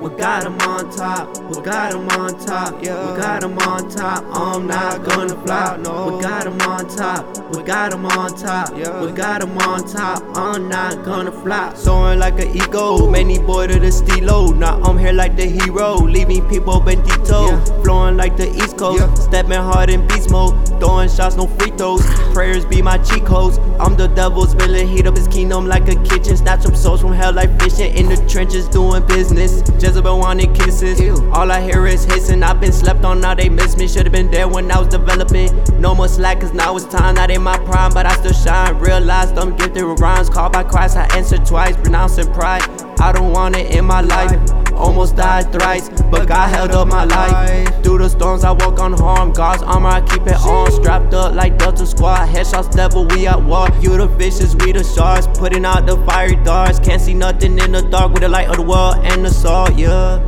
We got 'em on top, we got 'em on top, yeah. We got 'em on top, I'm not gonna flop, no. We got 'em on top, we got 'em on top, yeah. We got 'em on top, I'm not gonna flop. Soaring like an ego, many boy to the stilo. Now I'm here like the hero, leaving people bendito. Yeah. Flowing like the East Coast, yeah. stepping hard in beast mode. Throwing shots, no free throws. Prayers be my cheat codes. I'm the devil's villain, heat up his kingdom like a kitchen. Snatch some souls from hell like fishing in the trenches doing business. Jezebel wanted kisses. All I hear is hissing. I've been slept on, now they miss me. Should've been there when I was developing. No more slack, cause now it's time. Not in my prime, but I still shine. Realized I'm gifted with rhymes. Called by Christ, I answered twice. Renouncing pride. I don't want it in my life. Almost died thrice, but God held up my life. Through the storms, I walk unharmed. God's armor, I keep it on. Strapped up like Delta Squad. Headshots, devil, we at war. You the fishes, we the sharks. Putting out the fiery darts. Can't see nothing in the dark with the light of the world and salt, yeah.